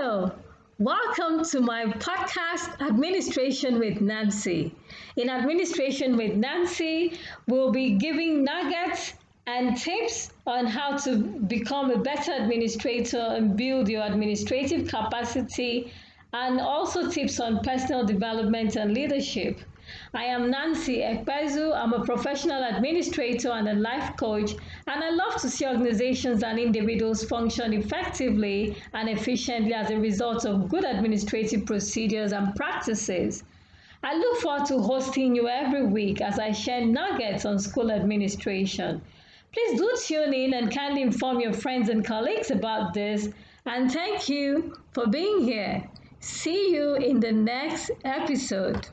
Hello, welcome to my podcast, Administration with Nancy. In Administration with Nancy, we'll be giving nuggets and tips on how to become a better administrator and build your administrative capacity, and also tips on personal development and leadership. I am Nancy Ekpezu. I'm a professional administrator and a life coach, and I love to see organizations and individuals function effectively and efficiently as a result of good administrative procedures and practices. I look forward to hosting you every week as I share nuggets on school administration. Please do tune in and kindly inform your friends and colleagues about this. And thank you for being here. See you in the next episode.